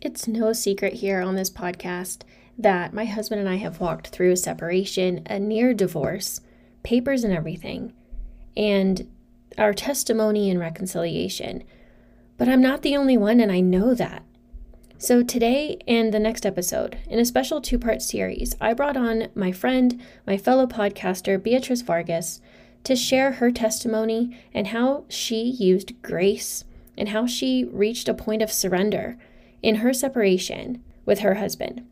It's no secret here on this podcast that my husband and I have walked through a separation, a near divorce, papers and everything, and our testimony and reconciliation. But I'm not the only one, and I know that. So, today and the next episode, in a special two part series, I brought on my friend, my fellow podcaster, Beatriz Vargas, to share her testimony and how she used grace and how she reached a point of surrender in her separation with her husband.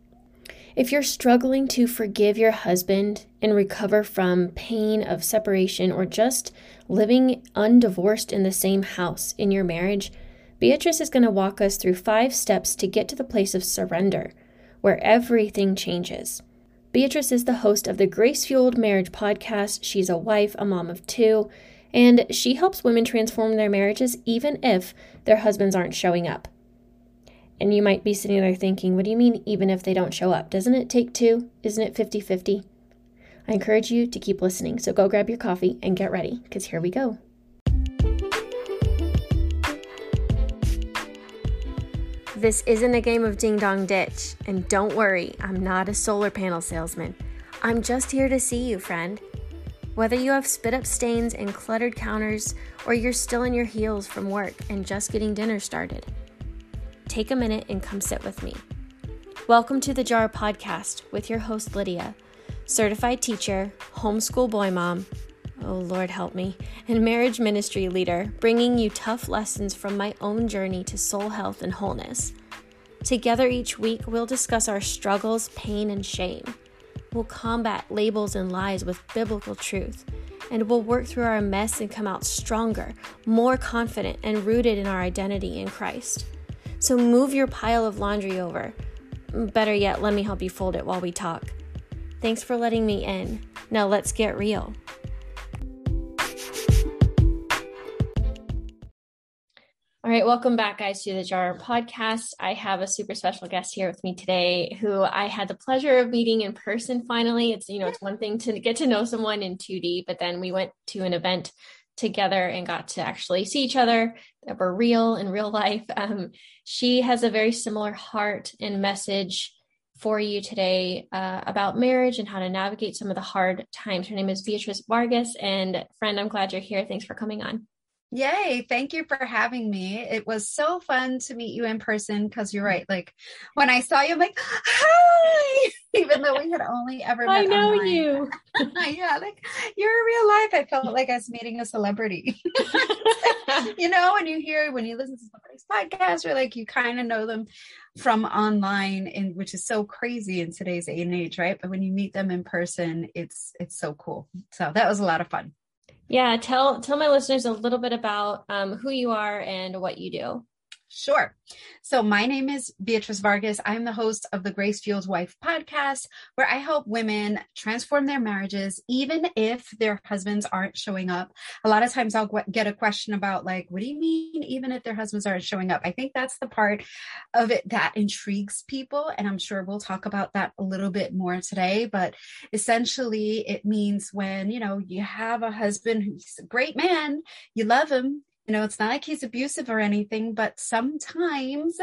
If you're struggling to forgive your husband and recover from pain of separation or just living undivorced in the same house in your marriage, Beatriz is going to walk us through five steps to get to the place of surrender, where everything changes. Beatriz is the host of the Grace Fueled Marriage podcast. She's a wife, a mom of two, and she helps women transform their marriages even if their husbands aren't showing up. And you might be sitting there thinking, what do you mean, even if they don't show up? Doesn't it take two? Isn't it 50 50? I encourage you to keep listening. So go grab your coffee and get ready, because here we go. This isn't a game of ding dong ditch. And don't worry, I'm not a solar panel salesman. I'm just here to see you, friend. Whether you have spit up stains and cluttered counters, or you're still in your heels from work and just getting dinner started take a minute and come sit with me. Welcome to the Jar Podcast with your host, Lydia, certified teacher, homeschool boy mom, oh Lord help me, and marriage ministry leader, bringing you tough lessons from my own journey to soul health and wholeness. Together each week, we'll discuss our struggles, pain, and shame. We'll combat labels and lies with biblical truth and we'll work through our mess and come out stronger, more confident, and rooted in our identity in Christ. So move your pile of laundry over. Better yet, let me help you fold it while we talk. Thanks for letting me in. Now let's get real. All right, welcome back, guys, to the Jar podcast. I have a super special guest here with me today who I had the pleasure of meeting in person finally. It's, you know, it's one thing to get to know someone in 2D, but then we went to an event together and got to actually see each other that were real in real life. Um, she has a very similar heart and message for you today uh, about marriage and how to navigate some of the hard times. Her name is Beatriz Vargas. And friend, I'm glad you're here. Thanks for coming on. Yay. Thank you for having me. It was so fun to meet you in person because you're right. Like when I saw you, I'm like, hi, even though we had only ever met. I know online. you. yeah. Like you're in real life. I felt like I was meeting a celebrity. you know, when you hear, when you listen to somebody's podcast or like you kind of know them from online and which is so crazy in today's age and age, right? But when you meet them in person, it's, it's so cool. So that was a lot of fun. Yeah, tell tell my listeners a little bit about um, who you are and what you do. Sure. So my name is Beatriz Vargas. I'm the host of the Grace Fueled Wife podcast, where I help women transform their marriages, even if their husbands aren't showing up. A lot of times I'll get a question about like, what do you mean, even if their husbands aren't showing up? I think that's the part of it that intrigues people. And I'm sure we'll talk about that a little bit more today. But essentially it means when, you know, you have a husband who's a great man, you love him, you know, it's not like he's abusive or anything, but sometimes,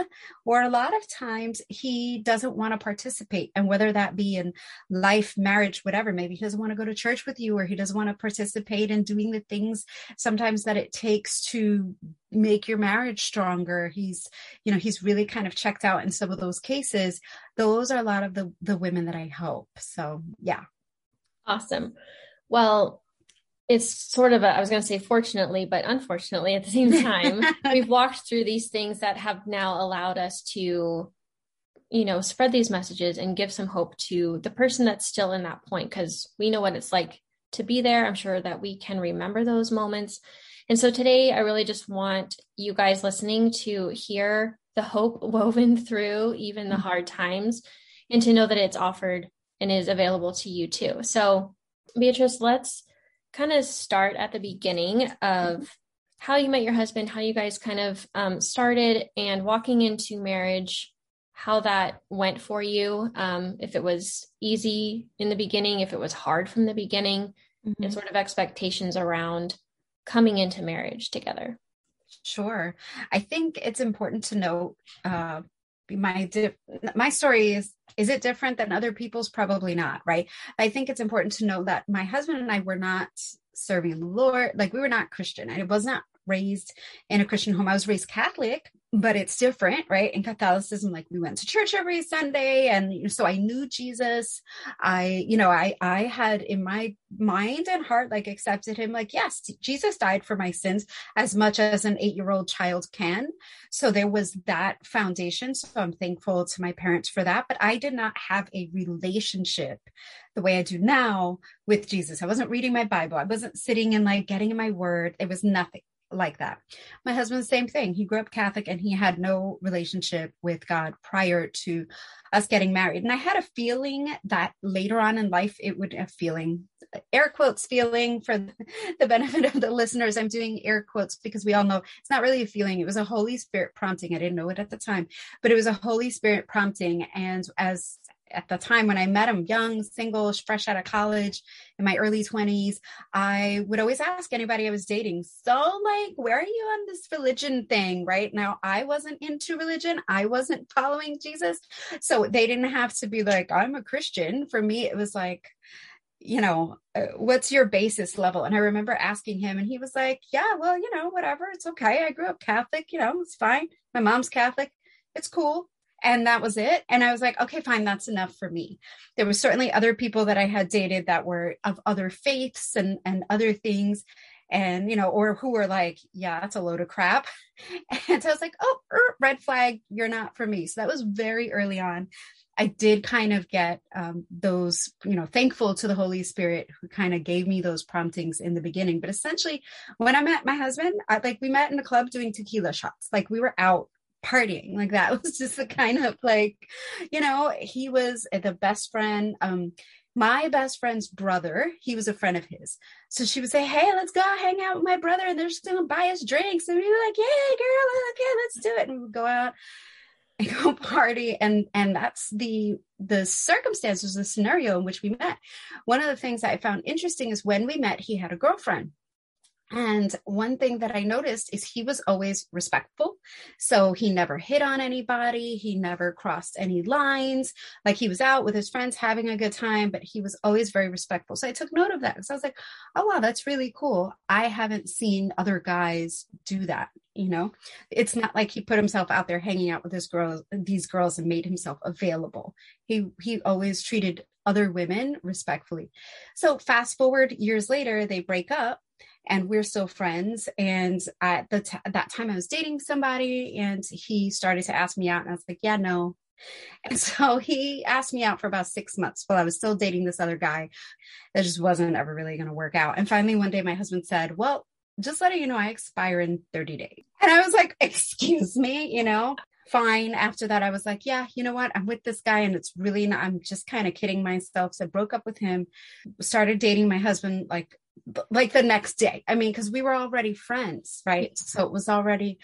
or a lot of times, he doesn't want to participate. And whether that be in life, marriage, whatever, maybe he doesn't want to go to church with you, or he doesn't want to participate in doing the things sometimes that it takes to make your marriage stronger. He's, you know, he's really kind of checked out in some of those cases. Those are a lot of the, the women that I help. So, yeah. Awesome. Well, it's sort of a, I was going to say fortunately, but unfortunately at the same time, we've walked through these things that have now allowed us to, you know, spread these messages and give some hope to the person that's still in that point because we know what it's like to be there. I'm sure that we can remember those moments. And so today, I really just want you guys listening to hear the hope woven through even the hard times and to know that it's offered and is available to you too. So, Beatriz, let's kind of start at the beginning of how you met your husband, how you guys kind of um, started, and walking into marriage, how that went for you. Um, if it was easy in the beginning, if it was hard from the beginning, mm-hmm. and sort of expectations around coming into marriage together. Sure. I think it's important to note uh, my my story is is it different than other people's? Probably not right? I think it's important to know that my husband and i were not serving the lord like we were not christian. I was not raised in a christian home. I was raised catholic but it's different, right? In Catholicism, like we went to church every Sunday, and so I knew Jesus. I, you know, I I had in my mind and heart like accepted him. Like, yes, Jesus died for my sins as much as an eight year old child can. So there was that foundation. So I'm thankful to my parents for that. But I did not have a relationship the way I do now with Jesus. I wasn't reading my Bible. I wasn't sitting and like getting in my word. It was nothing like that. My husband, same thing. He grew up Catholic and he had no relationship with God prior to us getting married. And I had a feeling that later on in life, it would a feeling, air quotes feeling for the benefit of the listeners. I'm doing air quotes because we all know it's not really a feeling. It was a Holy Spirit prompting. I didn't know it at the time, but it was a Holy Spirit prompting. And as at the time when I met him, young, single, fresh out of college in my early 20s, I would always ask anybody I was dating, So, like, where are you on this religion thing? Right now, I wasn't into religion, I wasn't following Jesus. So they didn't have to be like, I'm a Christian. For me, it was like, you know, uh, what's your basis level? And I remember asking him, and he was like, Yeah, well, you know, whatever. It's okay. I grew up Catholic, you know, it's fine. My mom's Catholic. It's cool and that was it. And i was like okay fine that's enough for me. There were certainly other people that i had dated that were of other faiths and and other things and you know or who were like yeah that's a load of crap. And so i was like oh er, red flag you're not for me. So that was very early on. I did kind of get um, those you know thankful to the holy spirit who kind of gave me those promptings in the beginning. But essentially when i met my husband I, like we met in a club doing tequila shots. Like we were out partying. Like that was just the kind of like you know he was the best friend um my best friend's brother he was a friend of his. So she would say hey let's go hang out with my brother and they're just gonna buy us drinks. And we were like yeah girl okay let's do it. And we would go out and go party and and that's the the circumstances the scenario in which we met. One of the things i found interesting is when we met he had a girlfriend and one thing that I noticed is he was always respectful. So he never hit on anybody. He never crossed any lines. Like he was out with his friends having a good time, but he was always very respectful. So I took note of that because I was like, oh, wow, that's really cool. I haven't seen other guys do that. You know, it's not like he put himself out there hanging out with his girls, these girls and made himself available. He, he always treated other women respectfully. So fast forward years later, they break up and we're still friends. And at the t- that time, I was dating somebody, and he started to ask me out, and I was like, "Yeah, no." And so he asked me out for about six months while I was still dating this other guy. That just wasn't ever really going to work out. And finally, one day, my husband said, "Well." Just letting you know, I expire in 30 days. And I was like, excuse me, you know? fine. After that, I was like, yeah, you know what? I'm with this guy and it's really, not, I'm just kind of kidding myself. So I broke up with him, started dating my husband like like the next day. I mean, because we were already friends, right? So it was already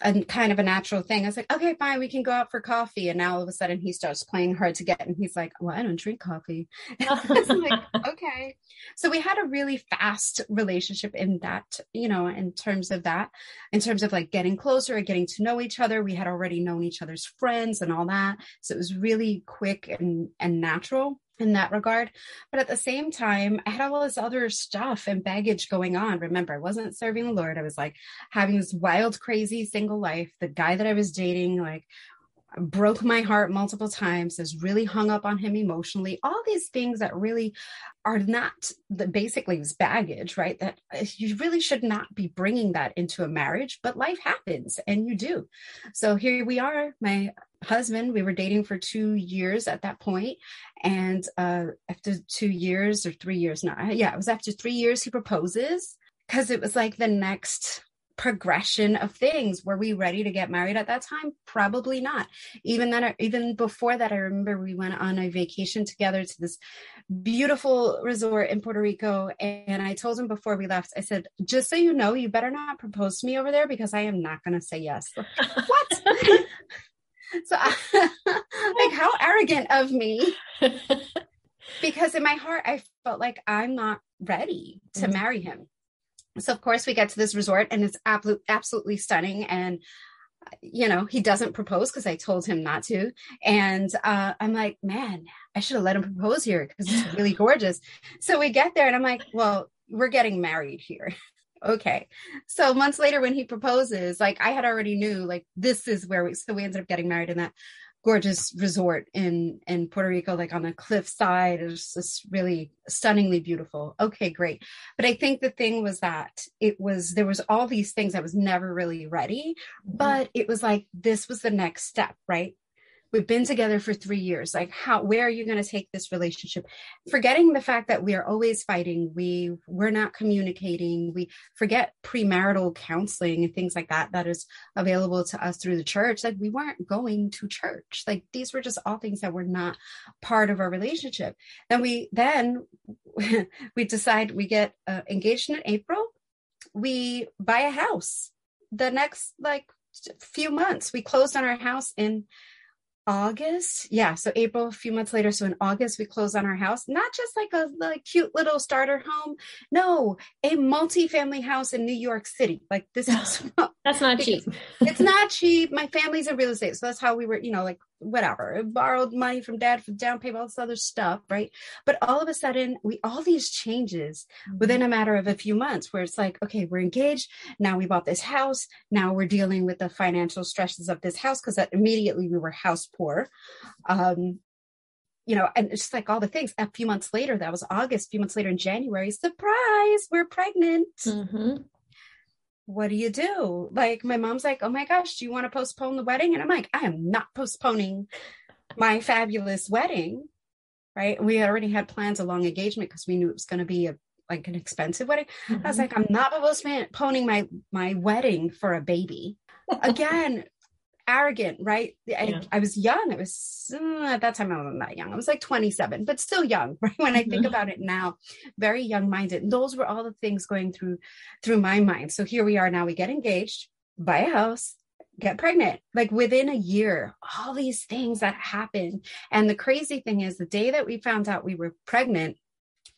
a kind of a natural thing. I was like, okay, fine, we can go out for coffee. And now all of a sudden he starts playing hard to get. And he's like, well, I don't drink coffee. like, okay. So we had a really fast relationship in that, you know, in terms of that, in terms of like getting closer and getting to know each other. We had already known each other's friends and all that. So it was really quick and, and natural in that regard. But at the same time, I had all this other stuff and baggage going on. Remember, I wasn't serving the Lord. I was like having this wild, crazy single life. The guy that I was dating, like, broke my heart multiple times, is really hung up on him emotionally. All these things that really are not the basically is baggage, right? That uh, you really should not be bringing that into a marriage, but life happens and you do. So here we are. My husband, we were dating for two years at that point, and uh, after two years or three years now, yeah, it was after three years he proposes because it was like the next progression of things. Were we ready to get married at that time? Probably not. Even that even before that i remember we went on a vacation together to this beautiful resort in puerto rico and i told him before we left i said just so you know you better not propose to me over there because i am not going to say yes. What so I, like how arrogant of me because in my heart i felt like i'm not ready to mm-hmm. marry him so of course we get to this resort and it's absolutely absolutely stunning and you know, he doesn't propose because I told him not to. And uh, I'm like, man, I should have let him propose here because it's really gorgeous. So we get there and I'm like, well, we're getting married here. Okay. So months later when he proposes, like I had already knew like this is where we so we ended up getting married in that gorgeous resort in in Puerto Rico, like on the cliff side. It was just really stunningly beautiful. Okay, great. But I think the thing was that it was there was all these things I was never really ready, mm-hmm. but it was like this was the next step, right? We've been together for three years. Like how where are you going to take this relationship? Forgetting the fact that we are always fighting we we're not communicating we forget premarital counseling and things like that that is available to us through the church. Like we weren't going to church. Like these were just all things that were not part of our relationship. Then we then we decide we get uh, engaged in april. We buy a house. The next like few months we closed on our house in August. Yeah. So April, a few months later. So in August, we closed on our house, not just like a like cute little starter home. No, a multi-family house in New York City. Like this is that's not cheap. it's not cheap. My family's in real estate. So that's how we were, you know, like whatever, borrowed money from dad for down payment, all this other stuff, right? But all of a sudden, we all these changes mm-hmm. within a matter of a few months where it's like, okay, we're engaged. Now we bought this house. Now we're dealing with the financial stresses of this house because that immediately we were house poor. Um, you know, and it's just like all the things. A few months later, that was August, a few months later in January, surprise, we're pregnant. Mm-hmm what do you do? Like my mom's like, oh my gosh, do you want to postpone the wedding? And I'm like, I am not postponing my fabulous wedding. Right. We already had plans a long engagement because we knew it was going to be a like an expensive wedding. Mm-hmm. I was mm-hmm. like, I'm not postponing my my wedding for a baby. Again, arrogant, right? I, yeah. I, was young. I was uh, at that time I wasn't that young. I was like 27, but still young, right? When I think mm-hmm. about it now, very young minded. And those were all the things going through through my mind. So here we are now. We get engaged, buy a house, get pregnant. Like within a year, all these things that happened. And the crazy thing is, the day that we found out we were pregnant,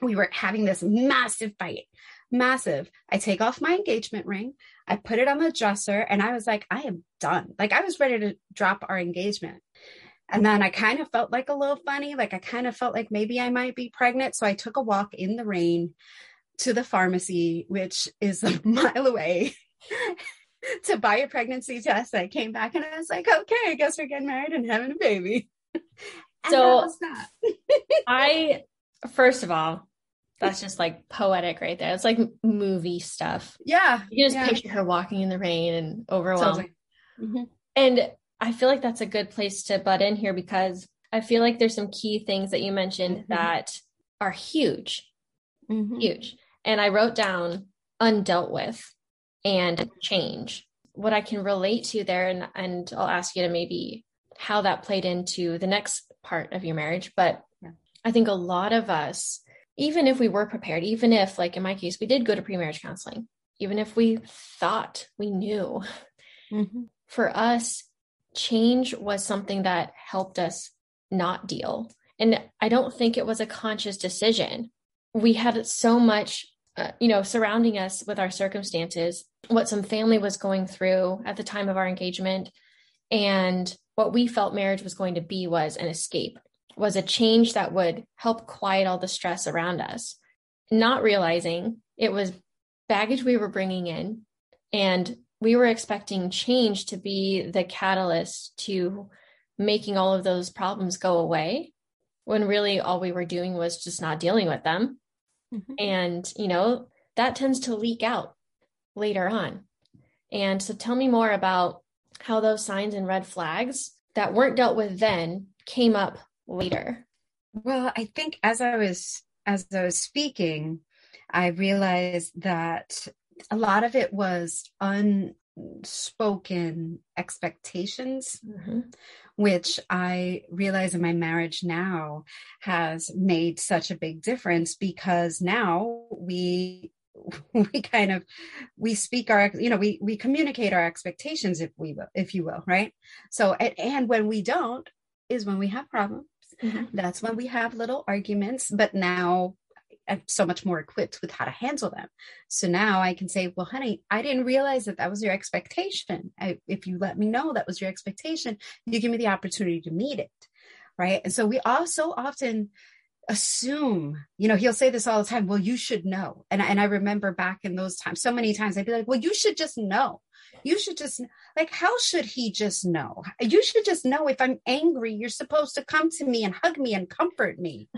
we were having this massive fight massive. I take off my engagement ring, I put it on the dresser, and I was like, I am done. Like I was ready to drop our engagement. And then I kind of felt like a little funny. Like I kind of felt like maybe I might be pregnant. So I took a walk in the rain to the pharmacy, which is a mile away. to buy a pregnancy test. I came back and I was like, okay, I guess we're getting married and having a baby. so I, first of all, that's just like poetic right there. It's like movie stuff. Yeah. You can just yeah. picture her walking in the rain and overwhelmed. Mm-hmm. And I feel like that's a good place to butt in here because I feel like there's some key things that you mentioned mm-hmm. that are huge. Mm-hmm. Huge. And I wrote down undealt with and change. What I can relate to there, and, and I'll ask you to maybe how that played into the next part of your marriage. But yeah. I think a lot of us even if we were prepared, even if, like in my case, we did go to pre marriage counseling, even if we thought we knew, mm-hmm. for us, change was something that helped us not deal. And I don't think it was a conscious decision. We had so much, uh, you know, surrounding us with our circumstances, what some family was going through at the time of our engagement. And what we felt marriage was going to be was an escape was a change that would help quiet all the stress around us, not realizing it was baggage we were bringing in. And we were expecting change to be the catalyst to making all of those problems go away when really all we were doing was just not dealing with them. Mm-hmm. And, you know, that tends to leak out later on. And so tell me more about how those signs and red flags that weren't dealt with then came up later? Well, I think as I was as I was speaking, I realized that a lot of it was unspoken expectations, mm-hmm. which I realize in my marriage now has made such a big difference because now we we kind of we speak our you know we we communicate our expectations if we will if you will right so and, and when we don't is when we have problems Mm-hmm. That's when we have little arguments. But now I'm so much more equipped with how to handle them. So now I can say, well, honey, I didn't realize that that was your expectation. I, if you let me know that was your expectation, you give me the opportunity to meet it. Right. And so we also often assume, you know, he'll say this all the time. Well, you should know. And, and I remember back in those times, so many times I'd be like, well, you should just know. You should just like, how should he just know? You should just know if I'm angry, you're supposed to come to me and hug me and comfort me.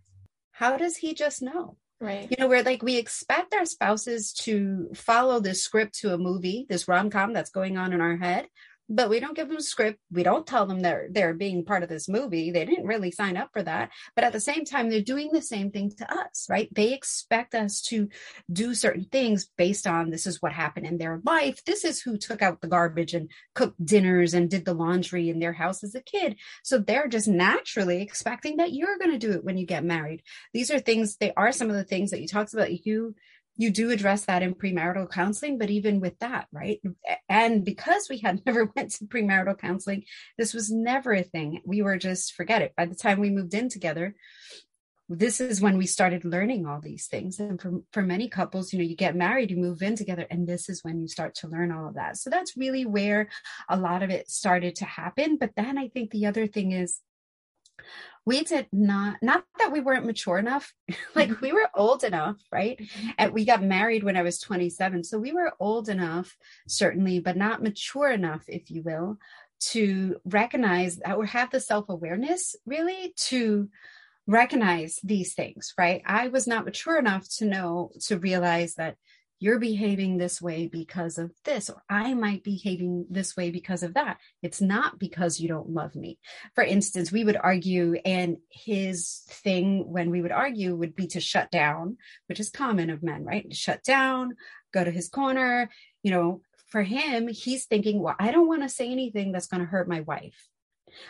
how does he just know? Right. You know, where like we expect our spouses to follow this script to a movie, this rom com that's going on in our head, but we don't give them a script. We don't tell them they're they're being part of this movie. They didn't really sign up for that. But at the same time, they're doing the same thing to us, right? They expect us to do certain things based on this is what happened in their life. This is who took out the garbage and cooked dinners and did the laundry in their house as a kid. So they're just naturally expecting that you're going to do it when you get married. These are things, they are some of the things that you talked about. You you do address that in premarital counseling but even with that right? And because we had never went to premarital counseling this was never a thing. We were just forget it. By the time we moved in together this is when we started learning all these things. And for, for many couples you know you get married you move in together and this is when you start to learn all of that. So that's really where a lot of it started to happen. But then i think the other thing is we did not not that we weren't mature enough like we were old enough right mm-hmm. and we got married when i was 27 so we were old enough certainly but not mature enough if you will to recognize that or have the self-awareness really to recognize these things right i was not mature enough to know to realize that you're behaving this way because of this, or I might be behaving this way because of that. It's not because you don't love me. For instance, we would argue, and his thing when we would argue would be to shut down, which is common of men, right? Shut down, go to his corner. You know, for him, he's thinking, well, I don't want to say anything that's going to hurt my wife.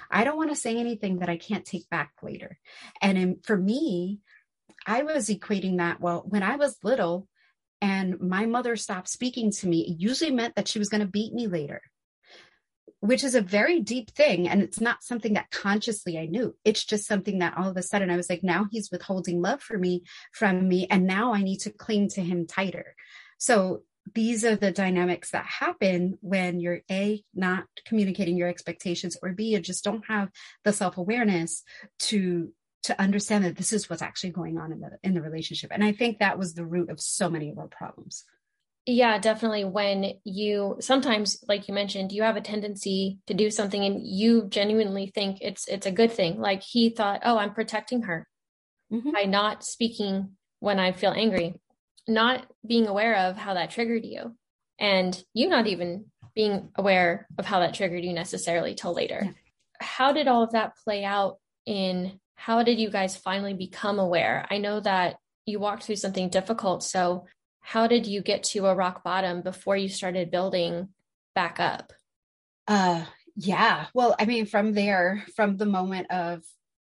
I don't want to say anything that I can't take back later. And in, for me, I was equating that, well, when I was little, and my mother stopped speaking to me, it usually meant that she was going to beat me later, which is a very deep thing. And it's not something that consciously I knew. It's just something that all of a sudden I was like, now he's withholding love for me from me. And now I need to cling to him tighter. So these are the dynamics that happen when you're a not communicating your expectations or b you just don't have the self-awareness to to understand that this is what's actually going on in the in the relationship. And i think that was the root of so many of our problems. Yeah definitely. When you sometimes like you mentioned you have a tendency to do something and you genuinely think it's it's a good thing. Like he thought oh i'm protecting her mm-hmm. by not speaking when i feel angry not being aware of how that triggered you and you not even being aware of how that triggered you necessarily till later. Yeah. how did all of that play out in how did you guys finally become aware? I know that you walked through something difficult. So, how did you get to a rock bottom before you started building back up? Uh, yeah. Well, I mean, from there, from the moment of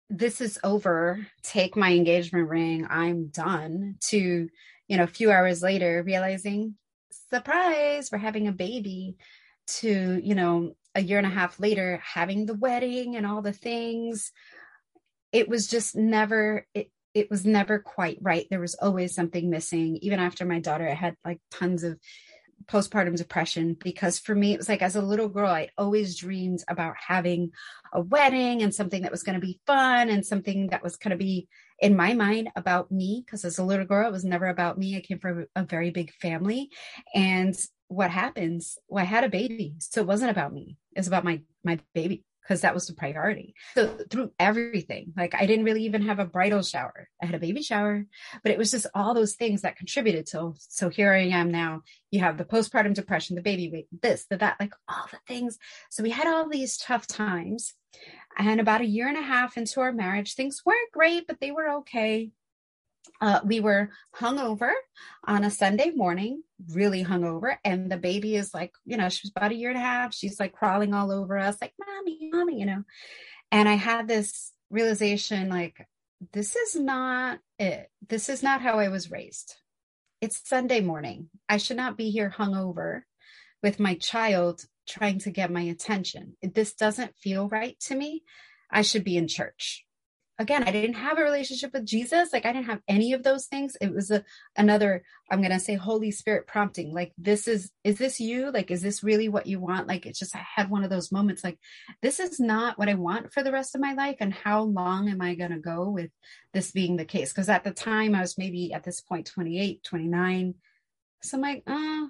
this is over, take my engagement ring, I'm done, to, you know, a few hours later realizing, surprise, we're having a baby, to, you know, a year and a half later having the wedding and all the things it was just never it it was never quite right. There was always something missing. Even after my daughter, I had like tons of postpartum depression because for me, it was like as a little girl, I always dreamed about having a wedding and something that was going to be fun and something that was going to be in my mind about me. Because as a little girl, it was never about me. I came from a very big family. And what happens? Well, I had a baby. So it wasn't about me. It's about my my baby because that was the priority. So through everything, like I didn't really even have a bridal shower. I had a baby shower, but it was just all those things that contributed to. So here I am now. You have the postpartum depression, the baby weight, this, the that, like all the things. So we had all these tough times. And about a year and a half into our marriage, things weren't great, but they were okay uh, we were hungover on a Sunday morning, really hungover, and the baby is like, you know, she was about a year and a half. She's like crawling all over us, like, mommy, mommy, you know. And I had this realization like, this is not it. This is not how I was raised. It's Sunday morning. I should not be here hungover with my child trying to get my attention. This doesn't feel right to me. I should be in church again, I didn't have a relationship with Jesus. Like I didn't have any of those things. It was a another, I'm gonna say Holy Spirit prompting. Like, this is is this you? Like, is this really what you want? Like it's just I had one of those moments like this is not what I want for the rest of my life. And how long am I gonna go with this being the case? Because at the time I was maybe at this point 28, 29. So I'm like, uh,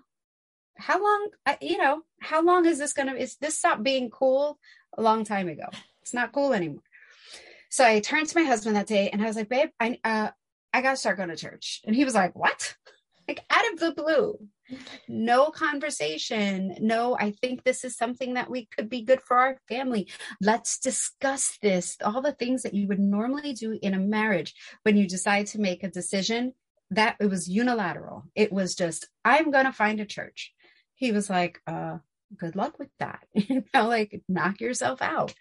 how long, you know, how long is this gonna is this stop being cool a long time ago? It's not cool anymore. So I turned to my husband that day and I was like, babe, I, uh, I got to start going to church. And he was like, what? Like out of the blue, no conversation. No, I think this is something that we could be good for our family. Let's discuss this. All the things that you would normally do in a marriage when you decide to make a decision that it was unilateral. It was just, I'm going to find a church. He was like, uh, good luck with that. you know, like knock yourself out.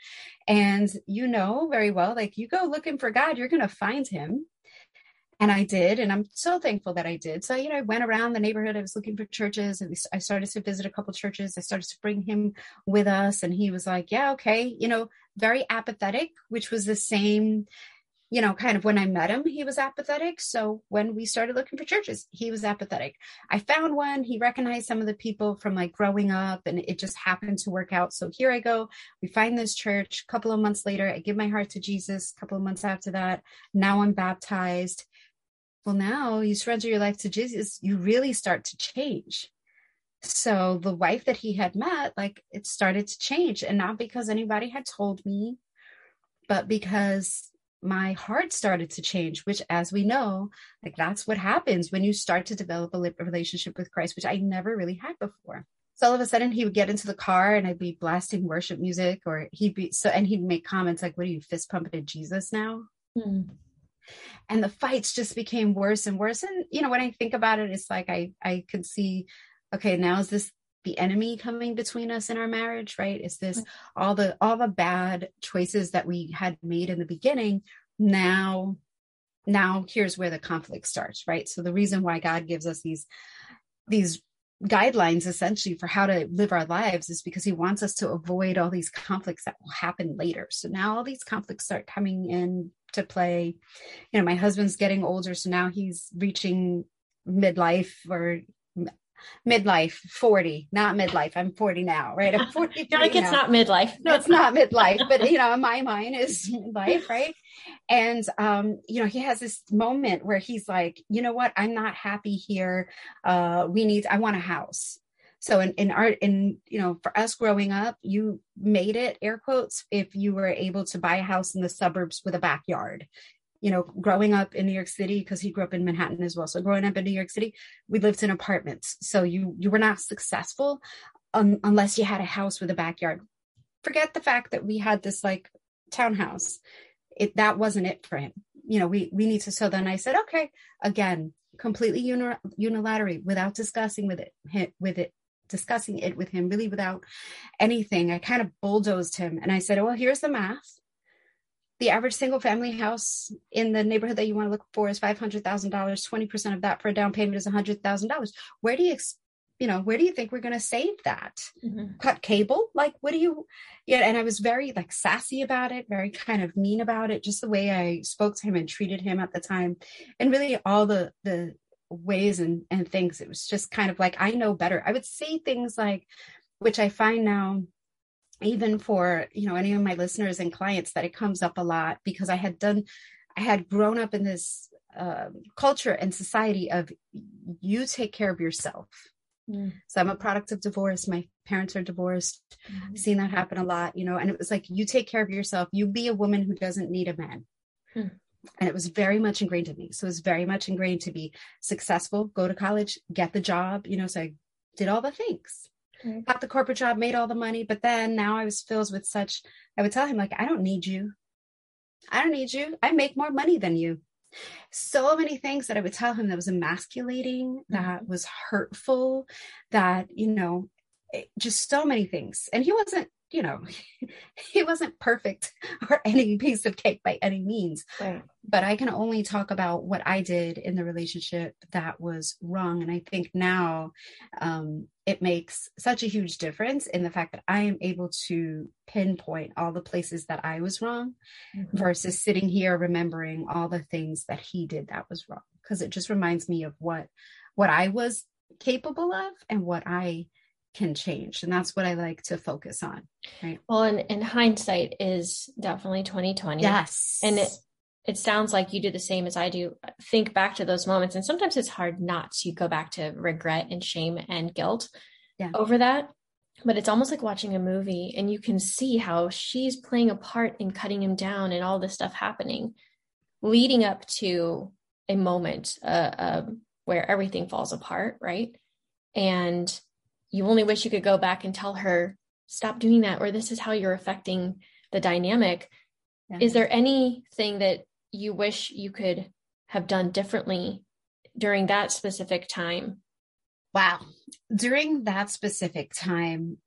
And you know very well, like you go looking for God, you're going to find him. And I did. And I'm so thankful that I did. So, you know, I went around the neighborhood. I was looking for churches and I started to visit a couple churches. I started to bring him with us. And he was like, yeah, okay. You know, very apathetic, which was the same you know, kind of when I met him, he was apathetic. So when we started looking for churches, he was apathetic. I found one. He recognized some of the people from like growing up, and it just happened to work out. So here I go. We find this church. A couple of months later, I give my heart to Jesus. A couple of months after that, now I'm baptized. Well, now you surrender your life to Jesus, you really start to change. So the wife that he had met, like it started to change, and not because anybody had told me, but because my heart started to change, which, as we know, like that's what happens when you start to develop a relationship with Christ, which I never really had before. So all of a sudden, he would get into the car and I'd be blasting worship music, or he'd be so, and he'd make comments like, "What are you fist pumping to Jesus now?" Hmm. And the fights just became worse and worse. And you know, when I think about it, it's like I I could see, okay, now is this the enemy coming between us in our marriage right? Is this mm-hmm. all the all the bad choices that we had made in the beginning. Now now here's where the conflict starts right? So the reason why god gives us these these guidelines essentially for how to live our lives is because he wants us to avoid all these conflicts that will happen later. So now all these conflicts start coming in to play. You know my husband's getting older so now he's reaching midlife or midlife 40 not midlife. I'm 40 now right? I'm 40 like it's not midlife. No it's not midlife but you know my mind is midlife right? And um you know he has this moment where he's like you know what? I'm not happy here. Uh we need i want a house. So in, in art in you know for us growing up you made it air quotes if you were able to buy a house in the suburbs with a backyard you know, growing up in New York City, because he grew up in Manhattan as well. So growing up in New York City, we lived in apartments. So you you were not successful um, unless you had a house with a backyard. Forget the fact that we had this like townhouse. It that wasn't it for him. You know, we we need to. So then I said, okay, again, completely uni- unilaterally, without discussing with it with it discussing it with him, really without anything. I kind of bulldozed him and I said, well, here's the math the average single family house in the neighborhood that you want to look for is $500,000. 20% of that for a down payment is $100,000. Where do you, you know, where do you think we're going to save that? Mm-hmm. Cut cable? Like, what do you, yeah. And I was very like sassy about it, very kind of mean about it, just the way I spoke to him and treated him at the time. And really all the, the ways and, and things, it was just kind of like, I know better. I would say things like, which I find now even for you know any of my listeners and clients that it comes up a lot because i had done i had grown up in this uh, culture and society of you take care of yourself. Mm. so i'm a product of divorce. My parents are divorced. Mm. i've seen that happen a lot you know and it was like you take care of yourself. You be a woman who doesn't need a man. Mm. and it was very much ingrained in me. So it was very much ingrained to be successful go to college get the job you know so i did all the things okay. got the corporate job, made all the money. But then now I was filled with such, I would tell him, like, I don't need you. I don't need you. I make more money than you. So many things that I would tell him that was emasculating, mm-hmm. that was hurtful, that, you know, just so many things. And he wasn't you know, he wasn't perfect or any piece of cake by any means. Right. But I can only talk about what I did in the relationship that was wrong. And I think now um, it makes such a huge difference in the fact that I am able to pinpoint all the places that I was wrong mm-hmm. versus sitting here remembering all the things that he did that was wrong. Because it just reminds me of what what I was capable of and what I can change and that's what i like to focus on right? Well and, and hindsight is definitely 2020 yes. And it it sounds like you do the same as i do. Think back to those moments and sometimes it's hard not to go back to regret and shame and guilt yeah. over that but it's almost like watching a movie and you can see how she's playing a part in cutting him down and all this stuff happening leading up to a moment uh, uh, where everything falls apart right? And you only wish you could go back and tell her stop doing that or this is how you're affecting the dynamic. Yeah. is there anything that you wish you could have done differently during that specific time? Wow. During that specific time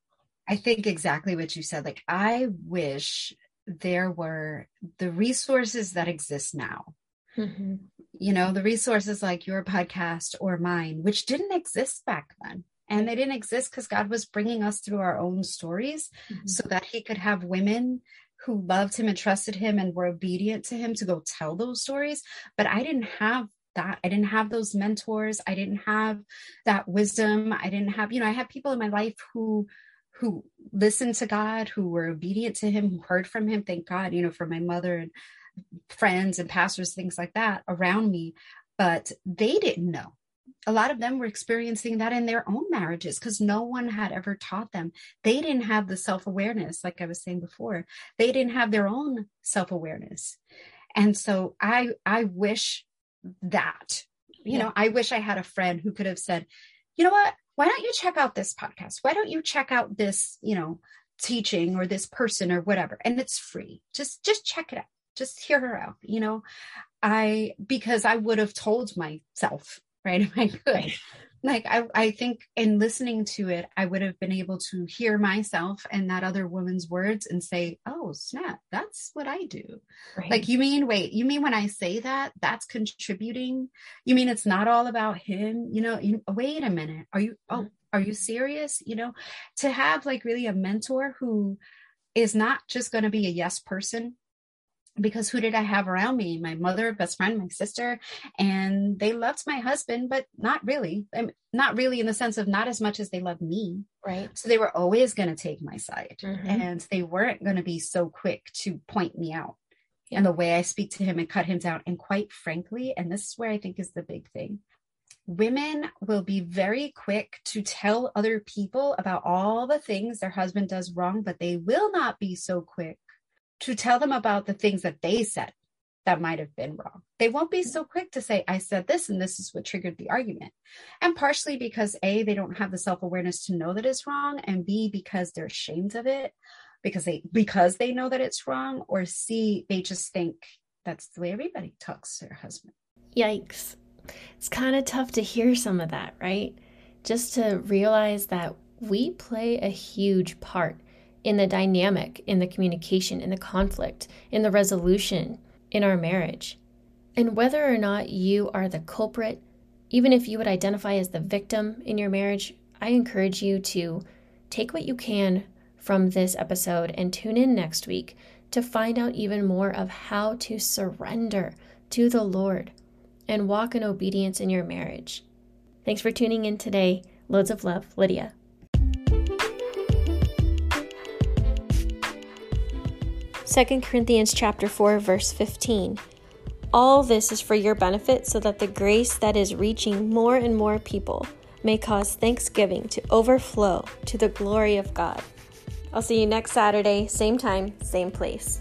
i think exactly what you said. Like i wish there were the resources that exist now. Mm-hmm. you know the resources like your podcast or mine which didn't exist back then and they didn't exist because God was bringing us through our own stories mm-hmm. so that He could have women who loved Him and trusted Him and were obedient to Him to go tell those stories. But I didn't have that. I didn't have those mentors. I didn't have that wisdom. I didn't have, you know, I had people in my life who who listened to God, who were obedient to him, who heard from him. Thank God, you know, for my mother and friends and pastors, things like that around me. But they didn't know a lot of them were experiencing that in their own marriages because no one had ever taught them. They didn't have the self awareness, like I was saying before. They didn't have their own self awareness, and so I I wish that you yeah. know I wish I had a friend who could have said, you know what, why don't you check out this podcast? Why don't you check out this you know teaching or this person or whatever, and it's free. Just just check it out. Just hear her out. You know, I because I would have told myself right? If I could. Like I, I think in listening to it, I would have been able to hear myself and that other woman's words and say, "Oh, snap! That's what I do." Right. Like you mean, wait, you mean when I say that, that's contributing? You mean it's not all about him? You know, you, wait a minute. Are you? Oh, mm-hmm. are you serious? You know, to have like really a mentor who is not just going to be a yes person because who did I have around me? My mother, best friend, my sister, and they loved my husband, but not really. I mean, not really in the sense of not as much as they loved me. Right. So they were always going to take my side mm-hmm. and they weren't going to be so quick to point me out yeah. and the way I speak to him and cut him down. And quite frankly, and this is where I think is the big thing. Women will be very quick to tell other people about all the things their husband does wrong, but they will not be so quick to tell them about the things that they said that might have been wrong. They won't be so quick to say, I said this and this is what triggered the argument. And partially because A, they don't have the self-awareness to know that it's wrong, and B, because they're ashamed of it, because they because they know that it's wrong, or C, they just think that's the way everybody talks to their husband. Yikes. It's kind of tough to hear some of that, right? Just to realize that we play a huge part in the dynamic, in the communication, in the conflict, in the resolution in our marriage. And whether or not you are the culprit, even if you would identify as the victim in your marriage, I encourage you to take what you can from this episode and tune in next week to find out even more of how to surrender to the Lord and walk in obedience in your marriage. Thanks for tuning in today. Loads of love, Lydia. 2 Corinthians chapter 4 verse 15. All this is for your benefit so that the grace that is reaching more and more people may cause thanksgiving to overflow to the glory of God. I'll see you next Saturday, same time, same place.